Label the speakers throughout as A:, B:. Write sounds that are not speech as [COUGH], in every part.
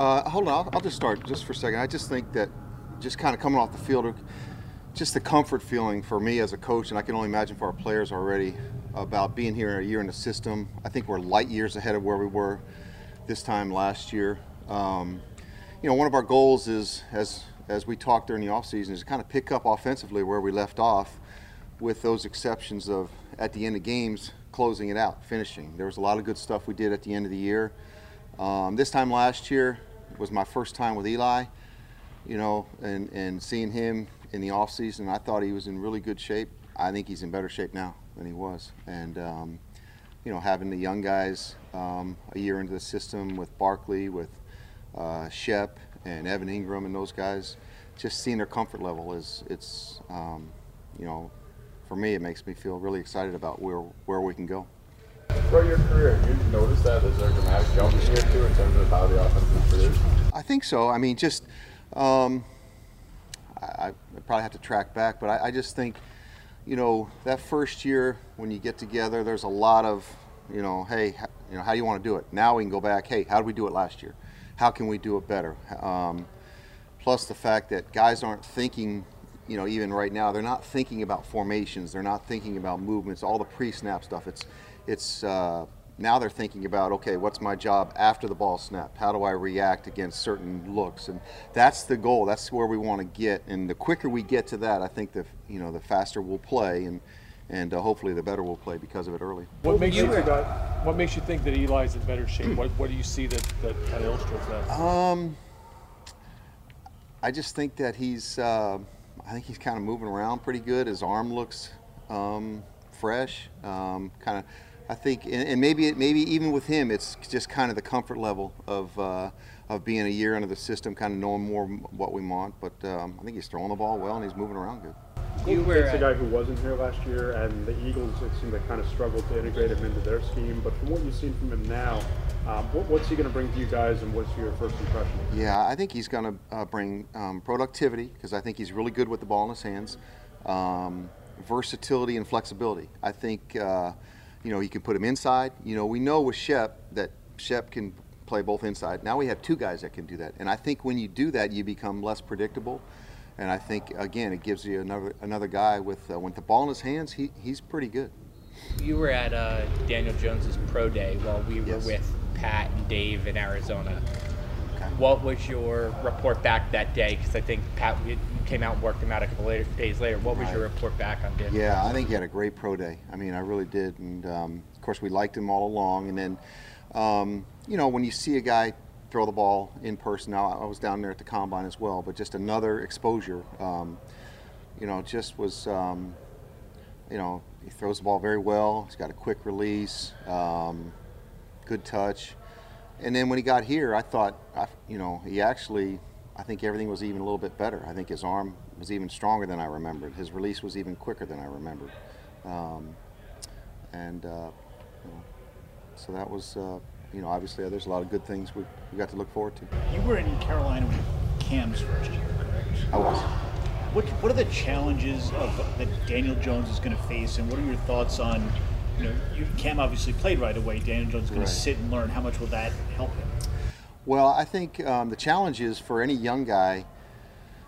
A: Uh, hold on, I'll, I'll just start just for a second. I just think that just kind of coming off the field, just the comfort feeling for me as a coach, and I can only imagine for our players already about being here a year in the system. I think we're light years ahead of where we were this time last year. Um, you know, one of our goals is, as as we talked during the offseason, is to kind of pick up offensively where we left off, with those exceptions of at the end of games closing it out, finishing. There was a lot of good stuff we did at the end of the year. Um, this time last year was my first time with Eli, you know, and, and seeing him in the offseason, I thought he was in really good shape. I think he's in better shape now than he was. And, um, you know, having the young guys um, a year into the system with Barkley, with uh, Shep, and Evan Engram and those guys, just seeing their comfort level is, it's, um, you know, for me, it makes me feel really excited about where, where we can go.
B: Throughout your career, you noticed that? Is there a dramatic jump year two in terms of how the offense is produced?
A: I think so. I mean, just um, I, I, probably have to track back, but I, I, just think, you know, that first year when you get together, there's a lot of, you know, hey, you know, how do you want to do it? Now we can go back. Hey, how did we do it last year? How can we do it better? Um, plus the fact that guys aren't thinking you know, even right now, they're not thinking about formations. They're not thinking about movements. All the pre-snap stuff. It's it's uh, now they're thinking about okay, what's my job after the ball snap? How do I react against certain looks? And that's the goal. That's where we want to get. And the quicker we get to that, I think the you know the faster we'll play and. And uh, hopefully the better we'll play because of it early.
C: What makes you what makes you think that Eli's in better shape? what, what do you see that, that kind of illustrates that?
A: Um, I just think that he's uh, I think he's kind of moving around pretty good. His arm looks um, fresh. Um, kind of I think, and, and maybe maybe even with him, it's just kind of the comfort level of uh, of being a year under the system, kind of knowing more what we want. But um, I think he's throwing the ball well and he's moving around good.
D: You were a guy who wasn't here last year, and the Eagles it seemed like kind of struggled to integrate him into their scheme. But from what you've seen from him now, um, what, what's he going to bring to you guys, and what's your first impression?
A: Yeah, I think he's going to uh, bring um, productivity because I think he's really good with the ball in his hands, um, versatility and flexibility. I think. Uh, you know, you can put him inside. You know, we know with Shep that Shep can play both inside. Now we have two guys that can do that. And I think when you do that, you become less predictable. And I think, again, it gives you another another guy with, uh, with the ball in his hands, he, he's pretty good.
E: You were at uh, Daniel Jones's pro day while we were
A: yes.
E: with Pat and Dave in Arizona.
A: Okay.
E: What was your report back that day? Because I think Pat came out and worked him out a couple later, days later. What was
A: right.
E: your report back on Daniel?
A: Yeah, I think he had a great pro day. I mean, I really did. And um, of course, we liked him all along. And then, um, you know, when you see a guy throw the ball in person, now I was down there at the combine as well, but just another exposure. Um, you know, just was, um, you know, he throws the ball very well. He's got a quick release, um, good touch. And then when he got here, I thought, you know, he actually I think everything was even a little bit better. I think his arm was even stronger than I remembered. His release was even quicker than I remembered. Um, and, uh, you know, so that was, uh, you know, obviously there's a lot of good things we, we got to look forward to.
F: You were in Carolina with Cam's first year, correct?
A: I was.
F: What, what are the challenges of that Daniel Jones is going to face, and what are your thoughts on, you know, you, Cam obviously played right away. Daniel Jones is going
A: right.
F: to sit and learn. How much will that help him?
A: Well, I think um, the challenge is for any young guy,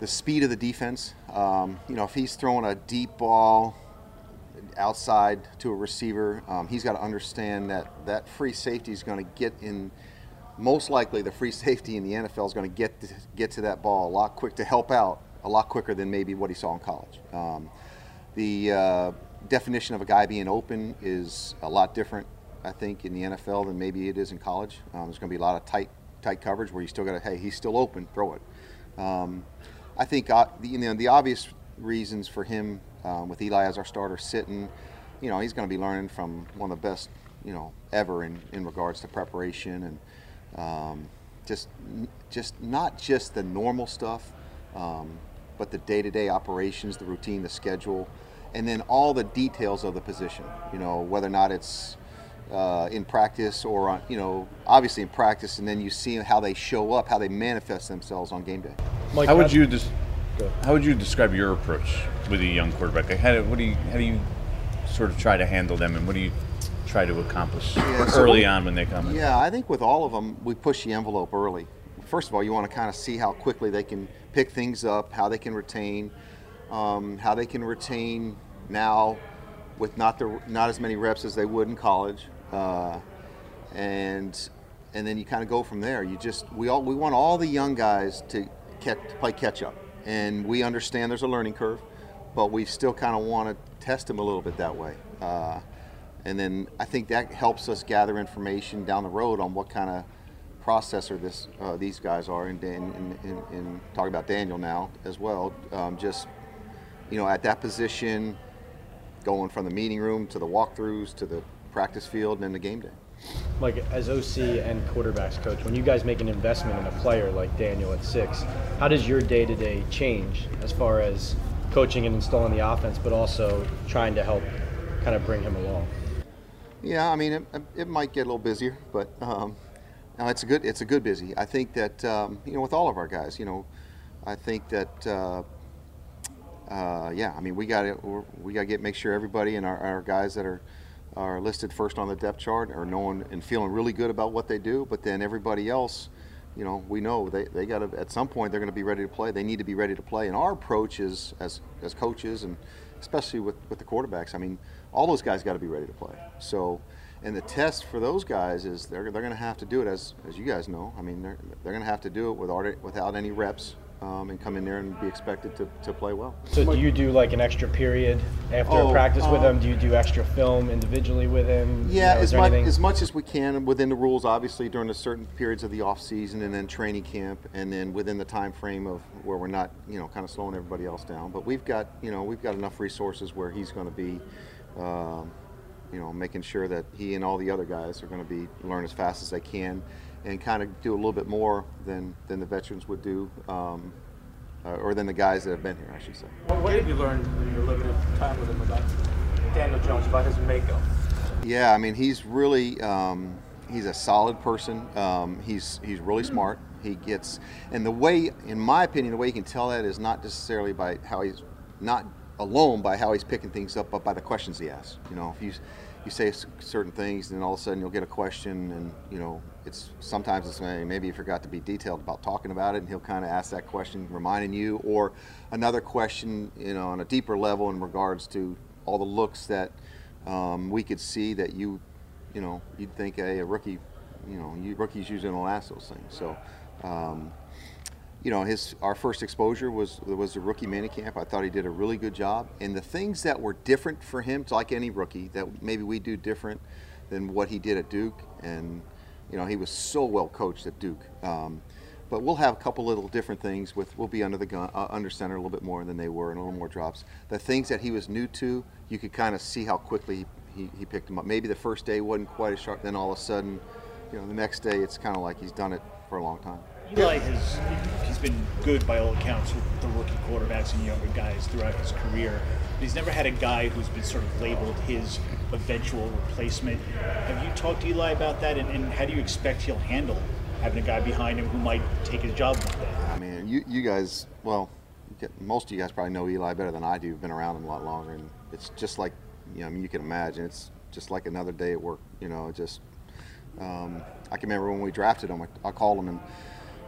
A: the speed of the defense. Um, you know, if he's throwing a deep ball outside to a receiver, um, he's got to understand that that free safety is going to get in. Most likely, the free [LAUGHS] safety in the NFL is going to get to, get to that ball a lot quick to help out a lot quicker than maybe what he saw in college. Um, the uh, definition of a guy being open is a lot different, I think, in the NFL than maybe it is in college. Um, there's going to be a lot of tight tight coverage where you still got to, hey, he's still open, throw it. Um, I think uh, the, you know the obvious reasons for him um, with Eli as our starter sitting, you know, he's going to be learning from one of the best, you know, ever in, in regards to preparation and um, just just not just the normal stuff, um, but the day-to-day operations, the routine, the schedule, and then all the details of the position. You know, whether or not it's uh, in practice or on, you know, obviously in practice, and then you see how they show up, how they manifest themselves on game day.
G: Mike, how would you des- how would you describe your approach with a young quarterback? How do, what do you how do you sort of try to handle them, and what do you try to accomplish yeah, early so on when they come in?
A: Yeah, I think with all of them, we push the envelope early first of all, you want to kind of see how quickly they can pick things up, how they can retain, um, how they can retain now with not the not as many reps as they would in college, uh, and and then you kind of go from there. You just we all we want all the young guys to, catch, to play catch up, and we understand there's a learning curve, but we still kind of want to test them a little bit that way. Uh, and then I think that helps us gather information down the road on what kind of processor this uh, these guys are, and, and, and, and talk about Daniel now as well. Um, just you know, at that position, going from the meeting room to the walkthroughs to the practice field and in the game day.
H: Like as OC and quarterbacks coach, when you guys make an investment in a player like Daniel at six, how does your day to day change as far as coaching and installing the offense, but also trying to help kind of bring him along?
A: Yeah, I mean, it, it might get a little busier, but um, no, it's a good it's a good busy. I think that um, you know with all of our guys, you know, I think that uh, uh, yeah, I mean we got to we got to get make sure everybody and our, our guys that are are listed first on the depth chart are knowing and feeling really good about what they do. But then everybody else, you know, we know they, they got to at some point they're going to be ready to play. They need to be ready to play. And our approach is as as coaches and especially with with the quarterbacks. I mean all those guys got to be ready to play. So, and the test for those guys is they're, they're going to have to do it as, as you guys know. I mean, they're, they're going to have to do it without, without any reps um, and come in there and be expected to, to play well.
H: So do you do like an extra period after
A: Oh,
H: practice with
A: um,
H: him? Do you do extra film individually with him? You
A: Yeah,
H: know,
A: as much as much as we can within the rules, obviously during the certain periods of the off season, and then training camp, and then within the time frame of where we're not, you know, kind of slowing everybody else down. But we've got, you know, we've got enough resources where he's going to be, um, you know, making sure that he and all the other guys are going to be learn as fast as they can, and kind of do a little bit more than than the veterans would do. Um, uh, or than the guys that have been here, I should say.
I: What, what did you learned in your limited time with him about Daniel Jones, about his makeup?
A: Yeah, I mean he's really um, he's a solid person. Um, he's he's really smart. He gets and the way, in my opinion, the way you can tell that is not necessarily by how he's not alone by how he's picking things up, but by the questions he asks. You know, if you you say certain things, then all of a sudden you'll get a question, and you know, it's sometimes it's maybe you forgot to be detailed about talking about it, and he'll kind of ask that question, reminding you, or another question, you know, on a deeper level in regards to all the looks that um, we could see that you, you know, you'd think hey, a rookie, you know, you, rookies usually don't ask those things. So, um, you know, his our first exposure was was the rookie minicamp. I thought he did a really good job, and the things that were different for him, like any rookie, that maybe we do different than what he did at Duke, and you know, he was so well coached at Duke. Um, but we'll have a couple little different things with we'll be under the gun uh, under center a little bit more than they were and a little more drops. The things that he was new to you could kind of see how quickly he, he picked them up. Maybe the first day wasn't quite as sharp then all of a sudden you know the next day it's kind of like he's done it for a long time
F: Eli has he's been good by all accounts with the rookie quarterbacks and younger guys throughout his career. But he's never had a guy who's been sort of labeled his eventual replacement. Have you talked to Eli about that, and, and how do you expect he'll handle having a guy behind him who might take his job?
A: I mean, you, you guys, well, most of you guys probably know Eli better than I do. Been around him a lot longer, and it's just like, you know, I mean, you can imagine. It's just like another day at work. You know, just. Um, I can remember when we drafted him. I, I called him and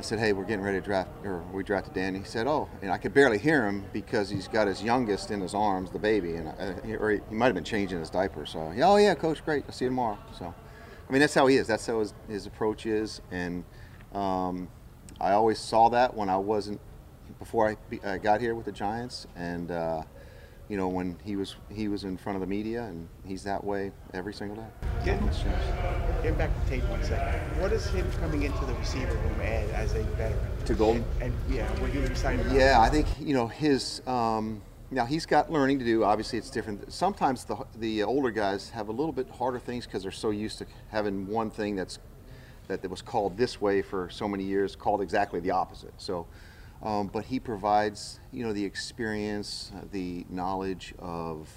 A: I said, "Hey, we're getting ready to draft, or we drafted Danny." He said, "Oh," and I could barely hear him because he's got his youngest in his arms, the baby, and I, or he, he might have been changing his diaper. So, "Oh yeah, coach, great. I'll see you tomorrow." So, I mean, that's how he is. That's how his, his approach is, and um, I always saw that when I wasn't before I, I got here with the Giants, and uh, you know when he was he was in front of the media, and he's that way every single day.
J: Get-. Getting back to Tate one second. What does him coming into the receiver room add as a veteran?
A: To Golden?
J: And, and yeah, what you were excited?
A: Yeah, I think you know his. Um, now he's got learning to do. Obviously, it's different. Sometimes the the older guys have a little bit harder things because they're so used to having one thing that's that was called this way for so many years, called exactly the opposite. So, um, but he provides you know the experience, uh, the knowledge of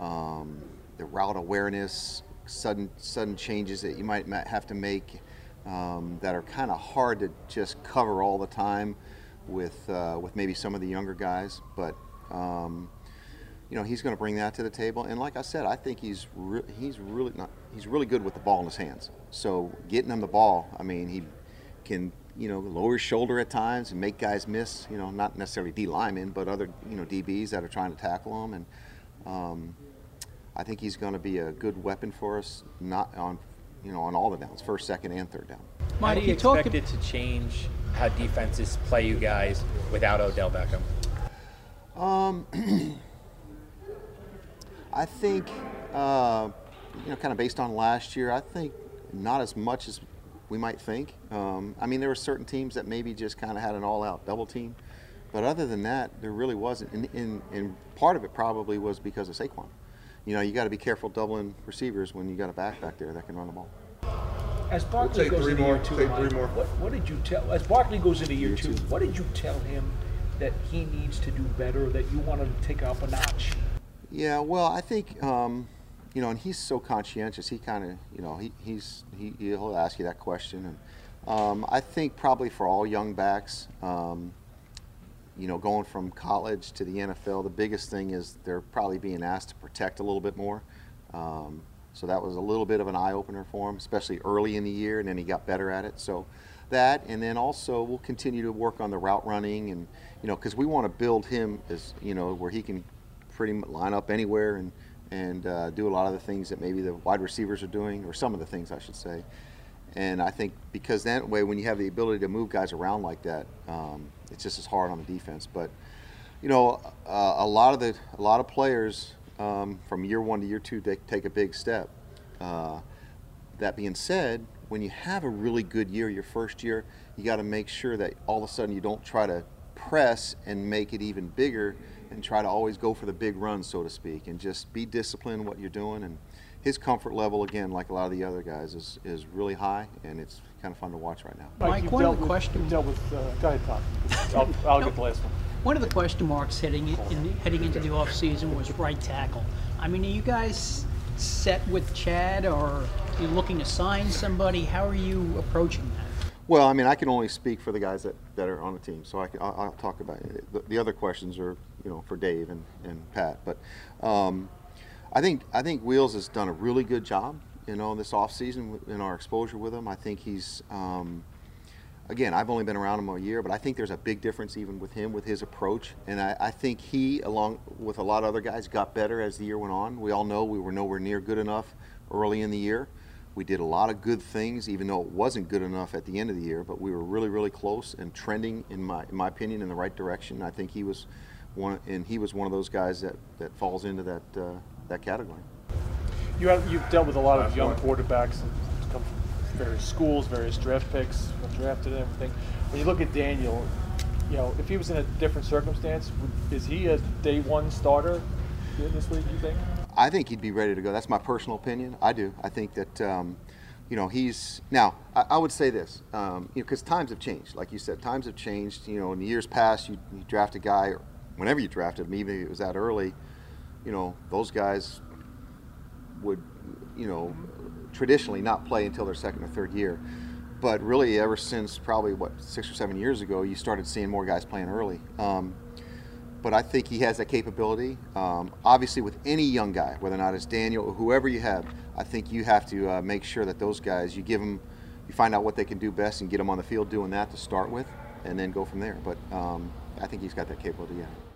A: um, the route awareness, sudden sudden changes that you might have to make um, that are kind of hard to just cover all the time with uh, with maybe some of the younger guys, but. Um, you know he's going to bring that to the table, and like I said, I think he's re- he's really not he's really good with the ball in his hands. So getting him the ball, I mean, he can you know, lower his shoulder at times and make guys miss. You know, not necessarily D linemen, but other you know DBs that are trying to tackle him. And um, I think he's going to be a good weapon for us, not on you know on all the downs, first, second, and third down.
E: How do
K: Mike,
E: you
K: you talked
E: expect it to change how defenses play you guys without Odell Beckham?
A: Um, [CLEARS THROAT] I think, uh, you know, kind of based on last year, I think not as much as we might think. Um, I mean, there were certain teams that maybe just kind of had an all-out double team, but other than that, there really wasn't. And, and, and part of it probably was because of Saquon. You know, you got to be careful doubling receivers when you got a back back there that can run the ball.
L: As Barkley
B: take
L: goes
B: three
L: into
B: more,
L: year two,
B: take
L: Mike,
B: three more.
L: What, what did you tell? As Barkley goes into year,
A: Year
L: two,
A: two.
L: what did you tell him that he needs to do better? That you want to take up a notch?
A: Yeah, well, I think um, you know, and he's so conscientious. He kind of, you know, he, he's he, he'll ask you that question, and um, I think probably for all young backs, um, you know, going from college to the NFL, the biggest thing is they're probably being asked to protect a little bit more. Um, so that was a little bit of an eye opener for him, especially early in the year, and then he got better at it. So that, and then also we'll continue to work on the route running, and you know, because we want to build him as you know where he can pretty much line up anywhere and and uh, do a lot of the things that maybe the wide receivers are doing, or some of the things I should say. And I think because that way, when you have the ability to move guys around like that, um, it's just as hard on the defense. But you know, uh, a lot of the a lot of players um, from year one to year two they take a big step. Uh, that being said, when you have a really good year, your first year, you got to make sure that all of a sudden you don't try to press and make it even bigger and try to always go for the big run, so to speak, and just be disciplined in what you're doing. And his comfort level, again, like a lot of the other guys, is, is really high, and it's kind of fun to watch right now.
C: Mike,
K: Mike,
C: you've
K: one of
C: dealt
K: the
C: with,
K: question-
C: you've dealt with. Uh, go ahead, Tom. I'll, I'll get the last one. [LAUGHS]
K: One of the question marks heading in, in, heading into the offseason was right tackle. I mean, are you guys set with Chad, or are you looking to sign somebody? How are you approaching that?
A: Well, I mean, I can only speak for the guys that, that are on the team, so I can, I'll, I'll talk about it. The, the other questions are, you know, for Dave and, and Pat. But um, I think I think Wheels has done a really good job, you know, this offseason in our exposure with him. I think he's, um, again, I've only been around him a year, but I think there's a big difference even with him with his approach. And I, I think he, along with a lot of other guys, got better as the year went on. We all know we were nowhere near good enough early in the year. We did a lot of good things, even though it wasn't good enough at the end of the year. But we were really, really close and trending, in my, in my opinion, in the right direction. I think he was one, and he was one of those guys that, that falls into that uh, that category.
C: You have you've dealt with a lot of young quarterbacks that come from various schools, various draft picks, drafted and everything. When you look at Daniel, you know, if he was in a different circumstance, is he a day one starter in this league? You think?
A: I think he'd be ready to go. That's my personal opinion. I do. I think that, um, you know, he's now. I, I would say this, um, you know, because times have changed. Like you said, times have changed. You know, in the years past, you, you draft a guy, or whenever you drafted him, even if it was that early, you know, those guys would, you know, traditionally not play until their second or third year. But really, ever since probably what six or seven years ago, you started seeing more guys playing early. Um, but I think he has that capability. Um, obviously, with any young guy, whether or not it's Daniel or whoever you have, I think you have to uh, make sure that those guys you give them, you find out what they can do best and get them on the field doing that to start with, and then go from there. But um, I think he's got that capability. Yeah.